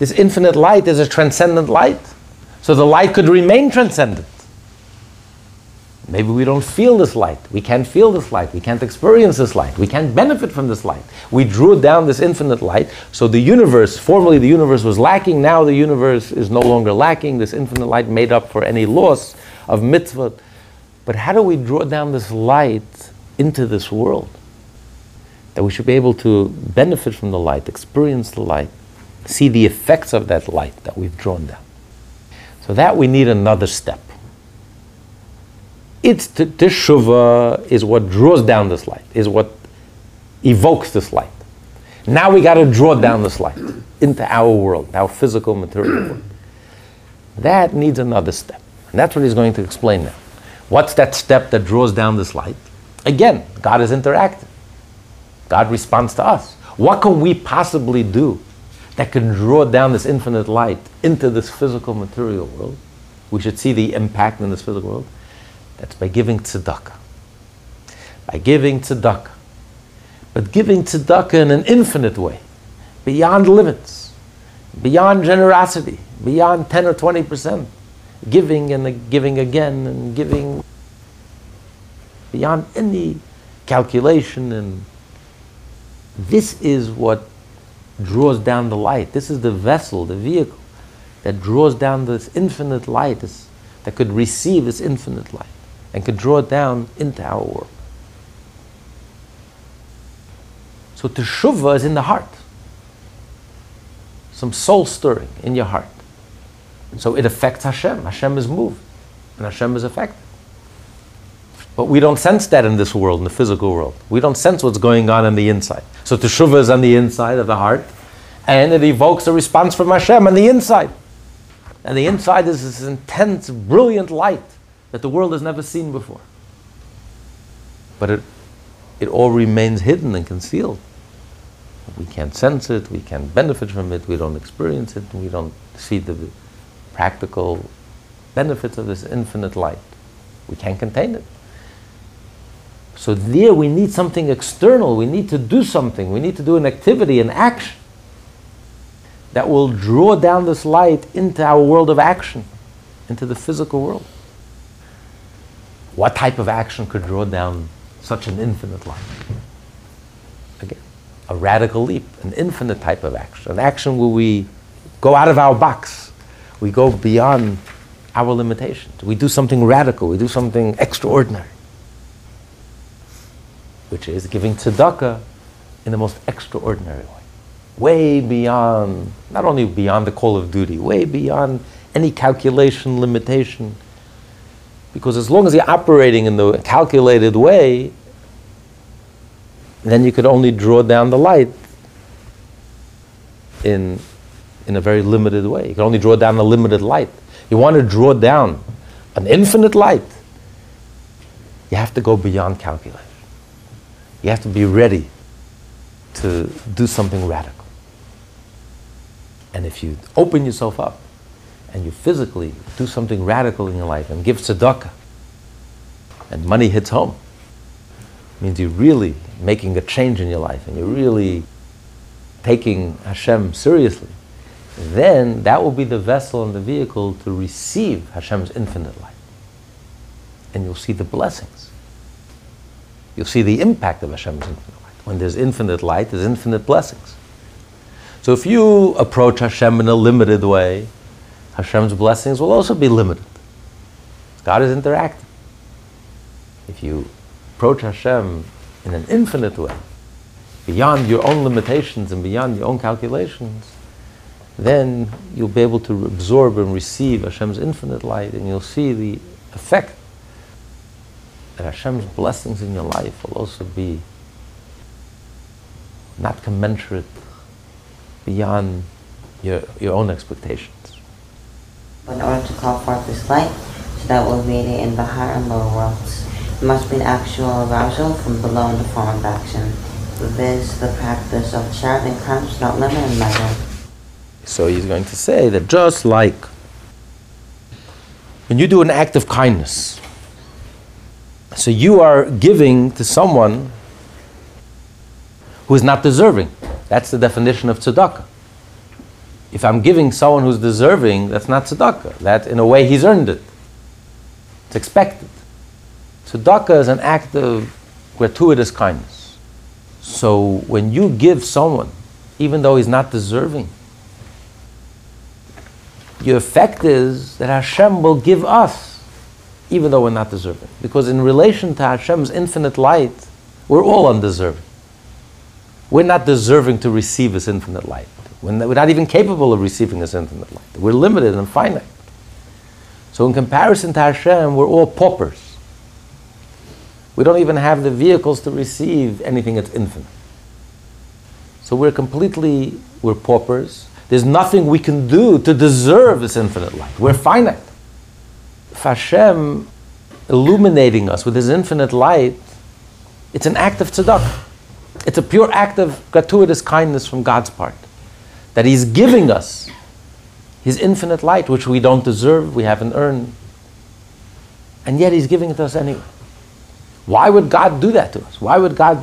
This infinite light is a transcendent light. So the light could remain transcendent. Maybe we don't feel this light. We can't feel this light. We can't experience this light. We can't benefit from this light. We drew down this infinite light. So the universe, formerly the universe was lacking, now the universe is no longer lacking. This infinite light made up for any loss of mitzvah. But how do we draw down this light into this world? That we should be able to benefit from the light, experience the light, see the effects of that light that we've drawn down. So that we need another step. It's t- teshuvah is what draws down this light, is what evokes this light. Now we got to draw down this light into our world, our physical material world. That needs another step. And that's what he's going to explain now. What's that step that draws down this light? Again, God is interactive. God responds to us. What can we possibly do that can draw down this infinite light into this physical material world? We should see the impact in this physical world. That's by giving tzedakah. By giving tzedakah. But giving tzedakah in an infinite way, beyond limits, beyond generosity, beyond 10 or 20 percent. Giving and giving again and giving beyond any calculation. And this is what draws down the light. This is the vessel, the vehicle that draws down this infinite light, this, that could receive this infinite light and can draw it down into our world. So teshuvah is in the heart. Some soul stirring in your heart. So it affects Hashem. Hashem is moved and Hashem is affected. But we don't sense that in this world, in the physical world. We don't sense what's going on in the inside. So teshuvah is on the inside of the heart, and it evokes a response from Hashem on the inside. And the inside is this intense, brilliant light that the world has never seen before. But it, it all remains hidden and concealed. We can't sense it, we can't benefit from it, we don't experience it, we don't see the practical benefits of this infinite light. We can't contain it. So there we need something external. We need to do something. We need to do an activity, an action that will draw down this light into our world of action, into the physical world. What type of action could draw down such an infinite light? Again, a radical leap, an infinite type of action, an action where we go out of our box, we go beyond our limitations. We do something radical, we do something extraordinary which is giving tzedakah in the most extraordinary way. Way beyond, not only beyond the call of duty, way beyond any calculation limitation. Because as long as you're operating in the calculated way, then you could only draw down the light in, in a very limited way. You can only draw down a limited light. You want to draw down an infinite light, you have to go beyond calculation. You have to be ready to do something radical. And if you open yourself up and you physically do something radical in your life and give tzedakah, and money hits home, means you're really making a change in your life and you're really taking Hashem seriously, then that will be the vessel and the vehicle to receive Hashem's infinite light. And you'll see the blessings. You'll see the impact of Hashem's infinite light. When there's infinite light, there's infinite blessings. So if you approach Hashem in a limited way, Hashem's blessings will also be limited. God is interactive. If you approach Hashem in an infinite way, beyond your own limitations and beyond your own calculations, then you'll be able to absorb and receive Hashem's infinite light and you'll see the effect that Hashem's blessings in your life will also be not commensurate beyond your, your own expectations. In order to call forth this light, so that will radiate in the higher and lower worlds, it must be an actual arousal from below in the form of action. This the practice of charity and crimes not limit and measure. So he's going to say that just like when you do an act of kindness, so you are giving to someone who is not deserving. That's the definition of tzedakah. If I'm giving someone who's deserving, that's not tzedakah. That, in a way, he's earned it. It's expected. Tzedakah is an act of gratuitous kindness. So when you give someone, even though he's not deserving, your effect is that Hashem will give us, even though we're not deserving. Because in relation to Hashem's infinite light, we're all undeserving. We're not deserving to receive His infinite light. We're not even capable of receiving this infinite light. We're limited and finite. So, in comparison to Hashem, we're all paupers. We don't even have the vehicles to receive anything that's infinite. So, we're completely, we're paupers. There's nothing we can do to deserve this infinite light. We're finite. If Hashem illuminating us with His infinite light, it's an act of tzedakah. It's a pure act of gratuitous kindness from God's part. That He's giving us His infinite light, which we don't deserve, we haven't earned. And yet He's giving it to us anyway. Why would God do that to us? Why would God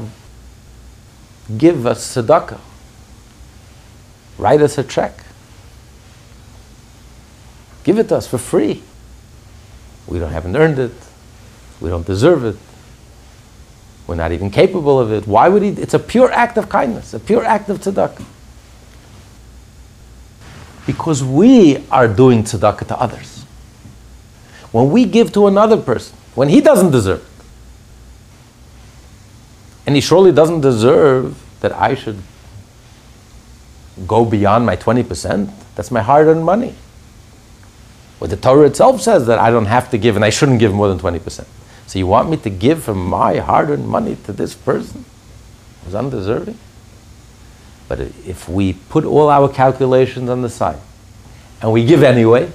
give us tzedakah? Write us a check. Give it to us for free. We don't haven't earned it. We don't deserve it. We're not even capable of it. Why would he? It's a pure act of kindness, a pure act of tzedakah. Because we are doing tzedakah to others. When we give to another person, when he doesn't deserve it, and he surely doesn't deserve that I should go beyond my 20%, that's my hard earned money. Well, the Torah itself says that I don't have to give and I shouldn't give more than 20%. So you want me to give from my hard earned money to this person who's undeserving? But if we put all our calculations on the side and we give anyway,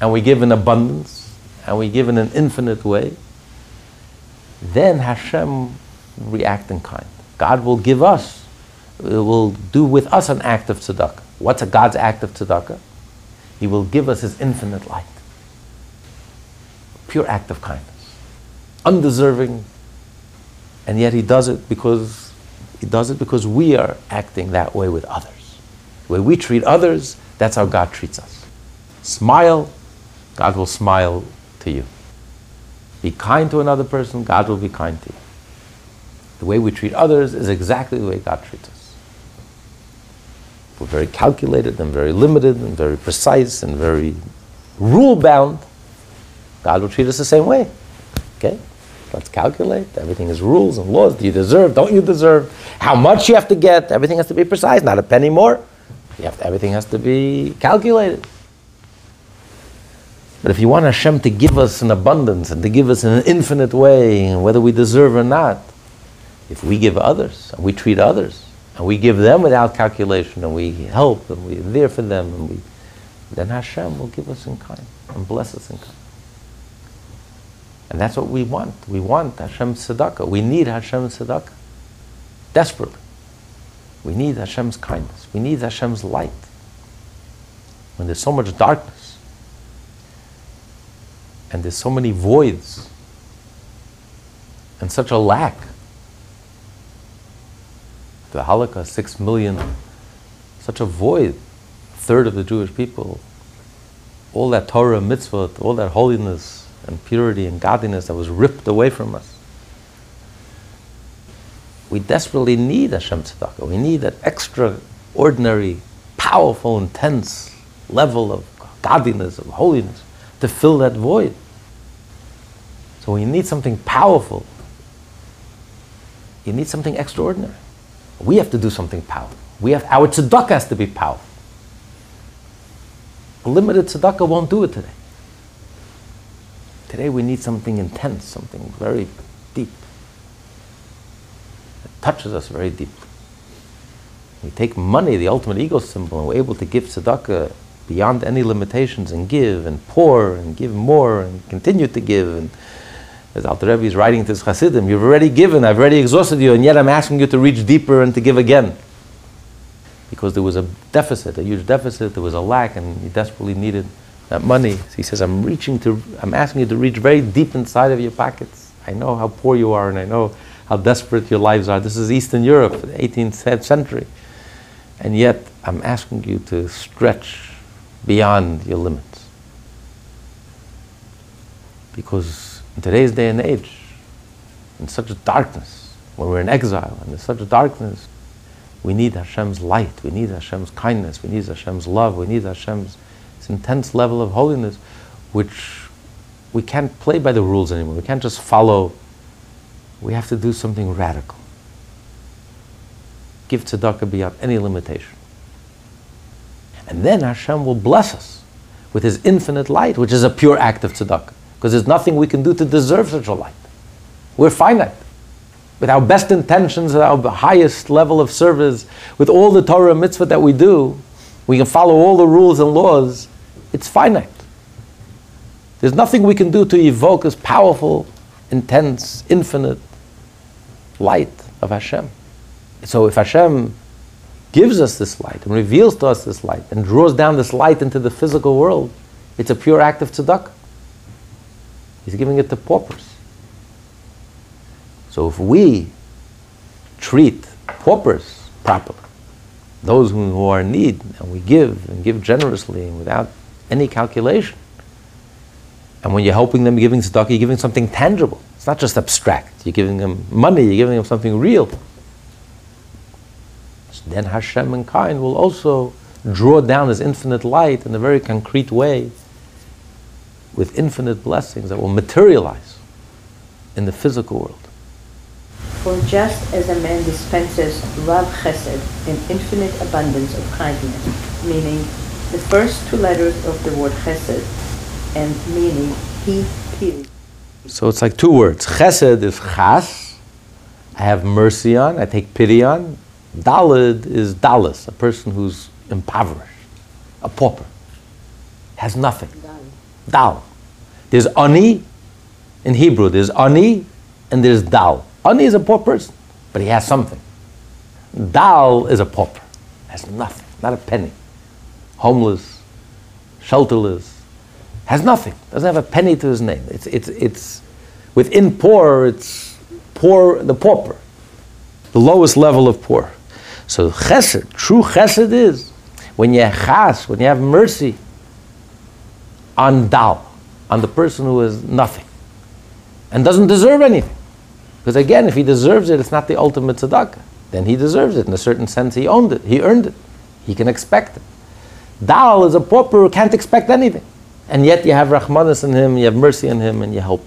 and we give in abundance, and we give in an infinite way, then Hashem react in kind. God will give us, will do with us an act of tzedakah. What's a God's act of tzedakah? He will give us His infinite light. Pure act of kindness undeserving, and yet he does it because he does it because we are acting that way with others. The way we treat others, that's how God treats us. Smile, God will smile to you. Be kind to another person, God will be kind to you. The way we treat others is exactly the way God treats us. We're very calculated and very limited and very precise and very rule bound. God will treat us the same way. Okay? Let's calculate. Everything is rules and laws. Do you deserve? Don't you deserve? How much you have to get? Everything has to be precise, not a penny more. You have to, everything has to be calculated. But if you want Hashem to give us an abundance and to give us in an infinite way, whether we deserve or not, if we give others and we treat others and we give them without calculation and we help and we're there for them and we, then Hashem will give us in kind and bless us in kind. And that's what we want. We want Hashem's tzedakah. We need Hashem's tzedakah. Desperately. We need Hashem's kindness. We need Hashem's light. When there's so much darkness and there's so many voids and such a lack. The Holocaust, six million, such a void, a third of the Jewish people, all that Torah, mitzvah, all that holiness, and purity and godliness that was ripped away from us. we desperately need Hashem tzedakah. We need that extraordinary, powerful, intense level of godliness, of holiness, to fill that void. So we need something powerful. You need something extraordinary. We have to do something powerful. We have our tzedakah has to be powerful. A limited tzedakah won't do it today. Today we need something intense, something very deep. It touches us very deeply. We take money, the ultimate ego symbol, and we're able to give tzedakah beyond any limitations and give and pour and give more and continue to give. And as Alter Rebbe is writing to his Hasidim, you've already given, I've already exhausted you, and yet I'm asking you to reach deeper and to give again. Because there was a deficit, a huge deficit, there was a lack, and you desperately needed that money. So he says, I'm reaching to, I'm asking you to reach very deep inside of your pockets. I know how poor you are, and I know how desperate your lives are. This is Eastern Europe, 18th century. And yet, I'm asking you to stretch beyond your limits. Because in today's day and age, in such a darkness, when we're in exile and in such a darkness, we need Hashem's light, we need Hashem's kindness, we need Hashem's love, we need Hashem's intense level of holiness, which we can't play by the rules anymore. We can't just follow. We have to do something radical. Give tzedakah beyond any limitation. And then Hashem will bless us with His infinite light, which is a pure act of tzedakah. Because there's nothing we can do to deserve such a light. We're finite. With our best intentions, with our highest level of service, with all the Torah mitzvah that we do, we can follow all the rules and laws. It's finite. There's nothing we can do to evoke this powerful, intense, infinite light of Hashem. So if Hashem gives us this light and reveals to us this light and draws down this light into the physical world, it's a pure act of tzedakah. He's giving it to paupers. So if we treat paupers properly, those who, who are in need, and we give and give generously and without any calculation, and when you're helping them, giving tzedakah, you're giving something tangible. It's not just abstract. You're giving them money, you're giving them something real. So then Hashem and Kain will also draw down His infinite light in a very concrete way with infinite blessings that will materialize in the physical world. For just as a man dispenses Rav Chesed, an infinite abundance of kindness, meaning the first two letters of the word Chesed, and meaning he pity. So it's like two words. Chesed is chas, I have mercy on, I take pity on. Daled is dalis, a person who's impoverished, a pauper, has nothing. Dal. There's ani in Hebrew, there's ani and there's dal. Ani is a poor person, but he has something. Dal is a pauper, has nothing, not a penny. Homeless, shelterless, has nothing, doesn't have a penny to his name. It's, it's, it's within poor, it's poor, the pauper, the lowest level of poor. So chesed, true chesed is when you chas, when you have mercy on dal, on the person who has nothing and doesn't deserve anything. Because again, if he deserves it, it's not the ultimate tzedakah. Then he deserves it. In a certain sense, he owned it. He earned it. He can expect it. Dal is a pauper who can't expect anything. And yet you have Rahmanas in him, you have mercy in him, and you help.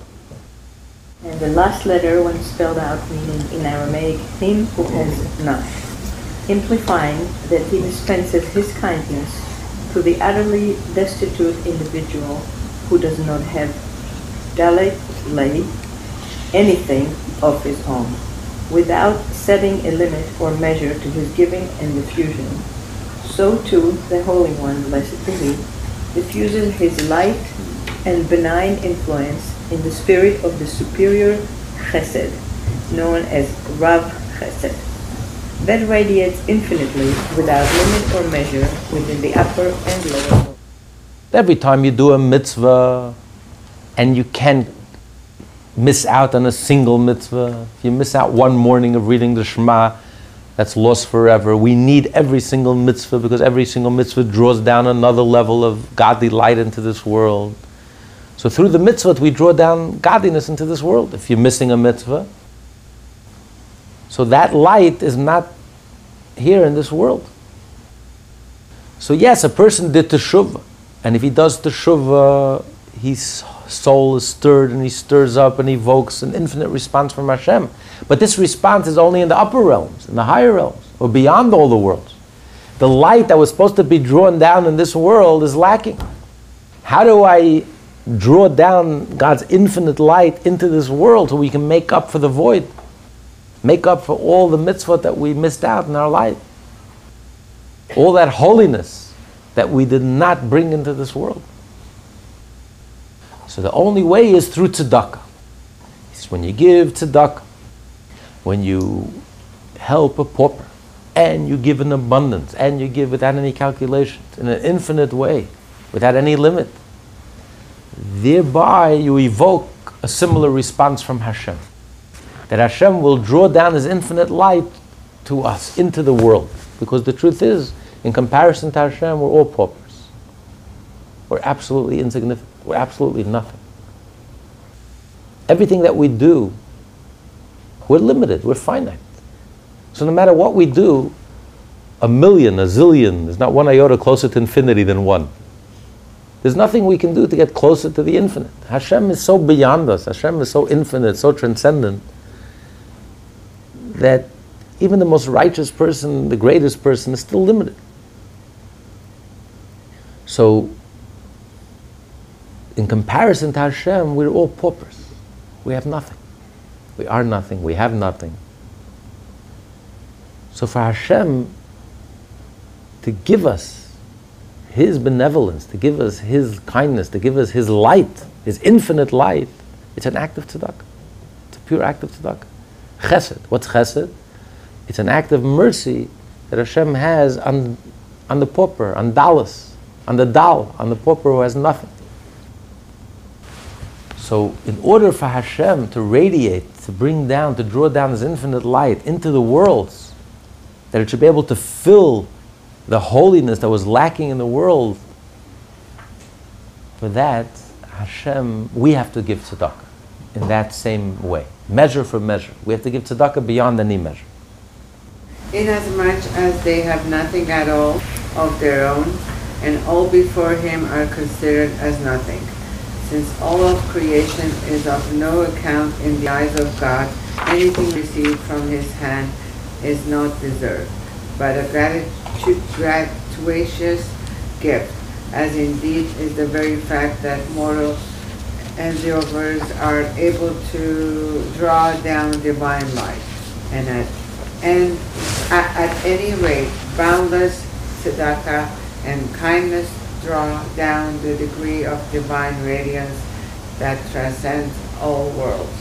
And the last letter, when spelled out, meaning in Aramaic, him who has not, implying that he dispenses his kindness to the utterly destitute individual who does not have delicately anything of his own, without setting a limit or measure to his giving and diffusion. So too the Holy One, blessed be He, diffuses his light and benign influence in the spirit of the superior chesed, known as Rav Chesed. That radiates infinitely without limit or measure within the upper and lower. Every time you do a mitzvah and you can't miss out on a single mitzvah, if you miss out one morning of reading the Shema, that's lost forever. We need every single mitzvah because every single mitzvah draws down another level of godly light into this world. So through the mitzvah, we draw down godliness into this world. If you're missing a mitzvah, So that light is not here in this world. So yes, a person did teshuvah, and if he does teshuvah, his soul is stirred and he stirs up and evokes an infinite response from Hashem. But this response is only in the upper realms, in the higher realms, or beyond all the worlds. The light that was supposed to be drawn down in this world is lacking. How do I draw down God's infinite light into this world so we can make up for the void? Make up for all the mitzvot that we missed out in our life. All that holiness that we did not bring into this world. So the only way is through tzedakah. It's when you give tzedakah, when you help a pauper, and you give in abundance, and you give without any calculations, in an infinite way, without any limit. Thereby you evoke a similar response from Hashem. That Hashem will draw down His infinite light to us, into the world. Because the truth is, in comparison to Hashem, we're all paupers. We're absolutely insignificant. We're absolutely nothing. Everything that we do, we're limited, we're finite. So no matter what we do, a million, a zillion, there's not one iota closer to infinity than one. There's nothing we can do to get closer to the infinite. Hashem is so beyond us, Hashem is so infinite, so transcendent, that even the most righteous person, the greatest person, is still limited. So, in comparison to Hashem, we're all paupers. We have nothing. We are nothing. We have nothing. So, for Hashem to give us His benevolence, to give us His kindness, to give us His light, His infinite light, it's an act of tzedakah. It's a pure act of tzedakah. Chesed. What's chesed? It's an act of mercy that Hashem has on, on the pauper, on Dallas on the dal, on the pauper who has nothing. So, in order for Hashem to radiate, to bring down, to draw down His infinite light into the worlds, that it should be able to fill the holiness that was lacking in the world, for that, Hashem, we have to give tzedakah in that same way, measure for measure. We have to give tzedakah beyond any measure. Inasmuch as they have nothing at all of their own, and all before him are considered as nothing. Since all of creation is of no account in the eyes of God, anything received from his hand is not deserved, but a gratuitous gift, as indeed is the very fact that mortal endeavors are able to draw down divine light. And at, and at, at any rate, boundless tzedakah and kindness draw down the degree of divine radiance that transcends all worlds.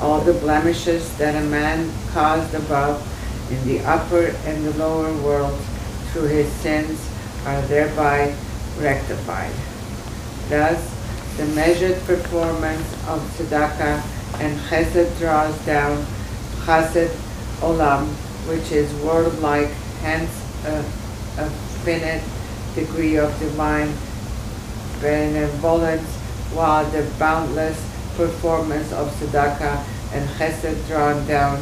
All the blemishes that a man caused above in the upper and the lower worlds through his sins are thereby rectified. Thus, the measured performance of tzedakah and chesed draws down chesed olam, which is world-like, hence a, a finite degree of divine benevolence, while the boundless performance of tzedakah and chesed drawn down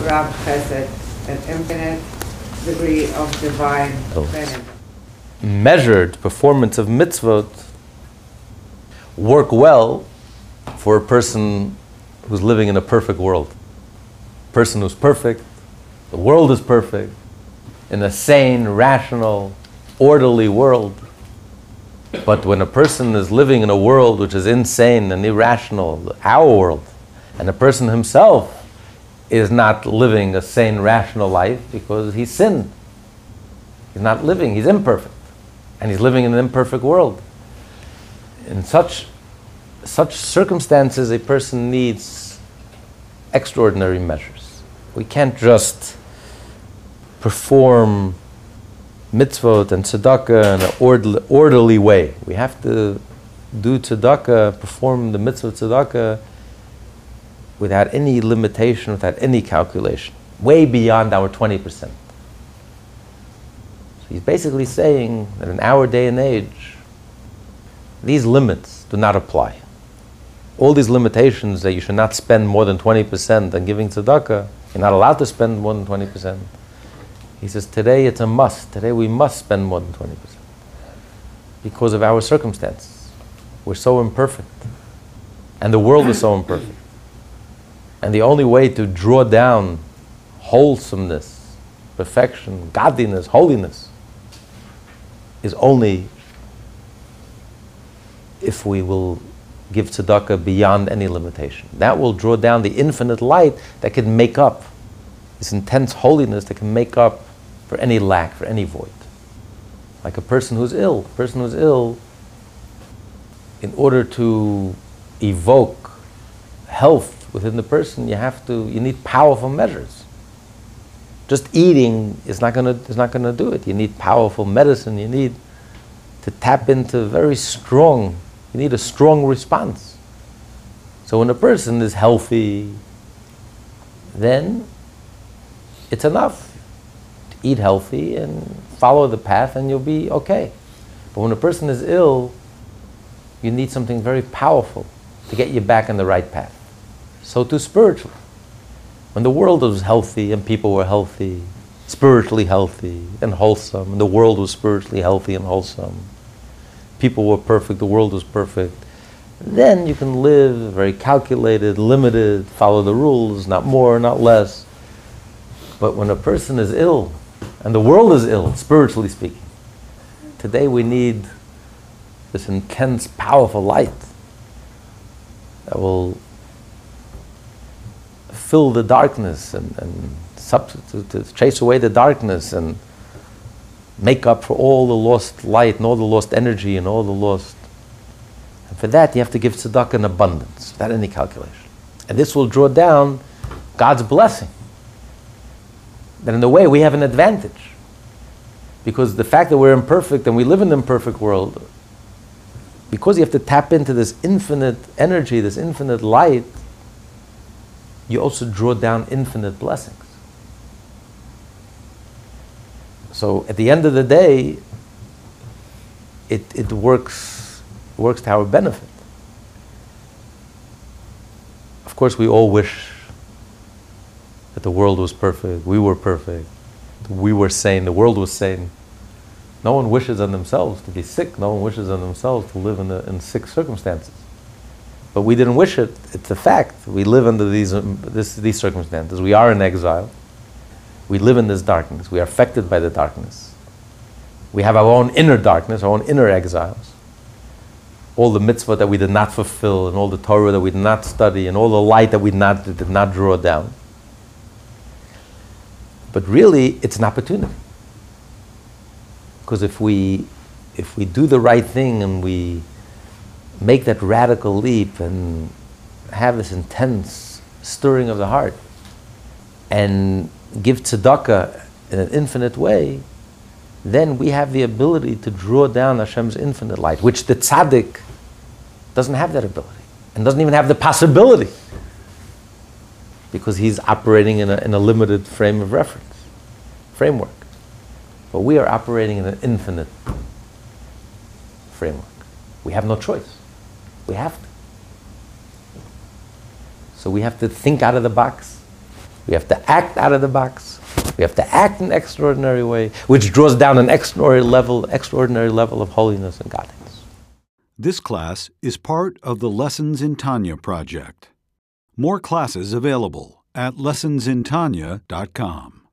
rav chesed, an infinite degree of divine oh. benevolence. Measured performance of mitzvot work well for a person who's living in a perfect world. Person who's perfect, the world is perfect, in a sane, rational, orderly world. But when a person is living in a world which is insane and irrational, our world, and a person himself is not living a sane, rational life because he's sinned. He's not living, he's imperfect. And he's living in an imperfect world. In such, such circumstances, a person needs extraordinary measures. We can't just perform mitzvot and tzedakah in an orderly, orderly way. We have to do tzedakah, perform the mitzvah tzedakah without any limitation, without any calculation, way beyond our 20%. So he's basically saying that in our day and age, these limits do not apply. All these limitations that you should not spend more than 20% on giving tzedakah, You're not allowed to spend more than 20%. He says, today it's a must. Today we must spend more than 20% because of our circumstances. We're so imperfect. And the world is so imperfect. And the only way to draw down wholesomeness, perfection, godliness, holiness is only if we will give tzedakah beyond any limitation. That will draw down the infinite light that can make up this intense holiness that can make up for any lack, for any void. Like a person who's ill. A person who's ill, in order to evoke health within the person, you have to, you need powerful measures. Just eating is not gonna is not gonna do it. You need powerful medicine. You need to tap into very strong. You need a strong response. So when a person is healthy, then it's enough eat healthy and follow the path, and you'll be okay. But when a person is ill, you need something very powerful to get you back on the right path. So too spiritually. When the world was healthy and people were healthy, spiritually healthy and wholesome, and the world was spiritually healthy and wholesome, people were perfect, the world was perfect, then you can live very calculated, limited, follow the rules, not more, not less. But when a person is ill, and the world is ill, spiritually speaking, today we need this intense, powerful light that will fill the darkness and, and substitute, to chase away the darkness and make up for all the lost light and all the lost energy and all the lost. And for that, you have to give tzedakah in abundance, without any calculation. And this will draw down God's blessing. That in a way, we have an advantage. Because the fact that we're imperfect and we live in an imperfect world, because you have to tap into this infinite energy, this infinite light, you also draw down infinite blessings. So at the end of the day, it, it works, works to our benefit. Of course, we all wish the world was perfect, we were perfect, we were sane, the world was sane. No one wishes on themselves to be sick. No one wishes on themselves to live in, the, in sick circumstances. But we didn't wish it. It's a fact. We live under these, um, this, these circumstances. We are in exile. We live in this darkness. We are affected by the darkness. We have our own inner darkness, our own inner exiles. All the mitzvah that we did not fulfill, and all the Torah that we did not study, and all the light that we not, did not draw down. But really, it's an opportunity. Because if we, if we do the right thing and we make that radical leap and have this intense stirring of the heart and give tzedakah in an infinite way, then we have the ability to draw down Hashem's infinite light, which the tzaddik doesn't have that ability and doesn't even have the possibility because he's operating in a, in a limited frame of reference, framework. But we are operating in an infinite framework. We have no choice. We have to. So we have to think out of the box. We have to act out of the box. We have to act in an extraordinary way, which draws down an extraordinary level, extraordinary level of holiness and godliness. This class is part of the Lessons in Tanya project. More classes available at lessonsintanya.com.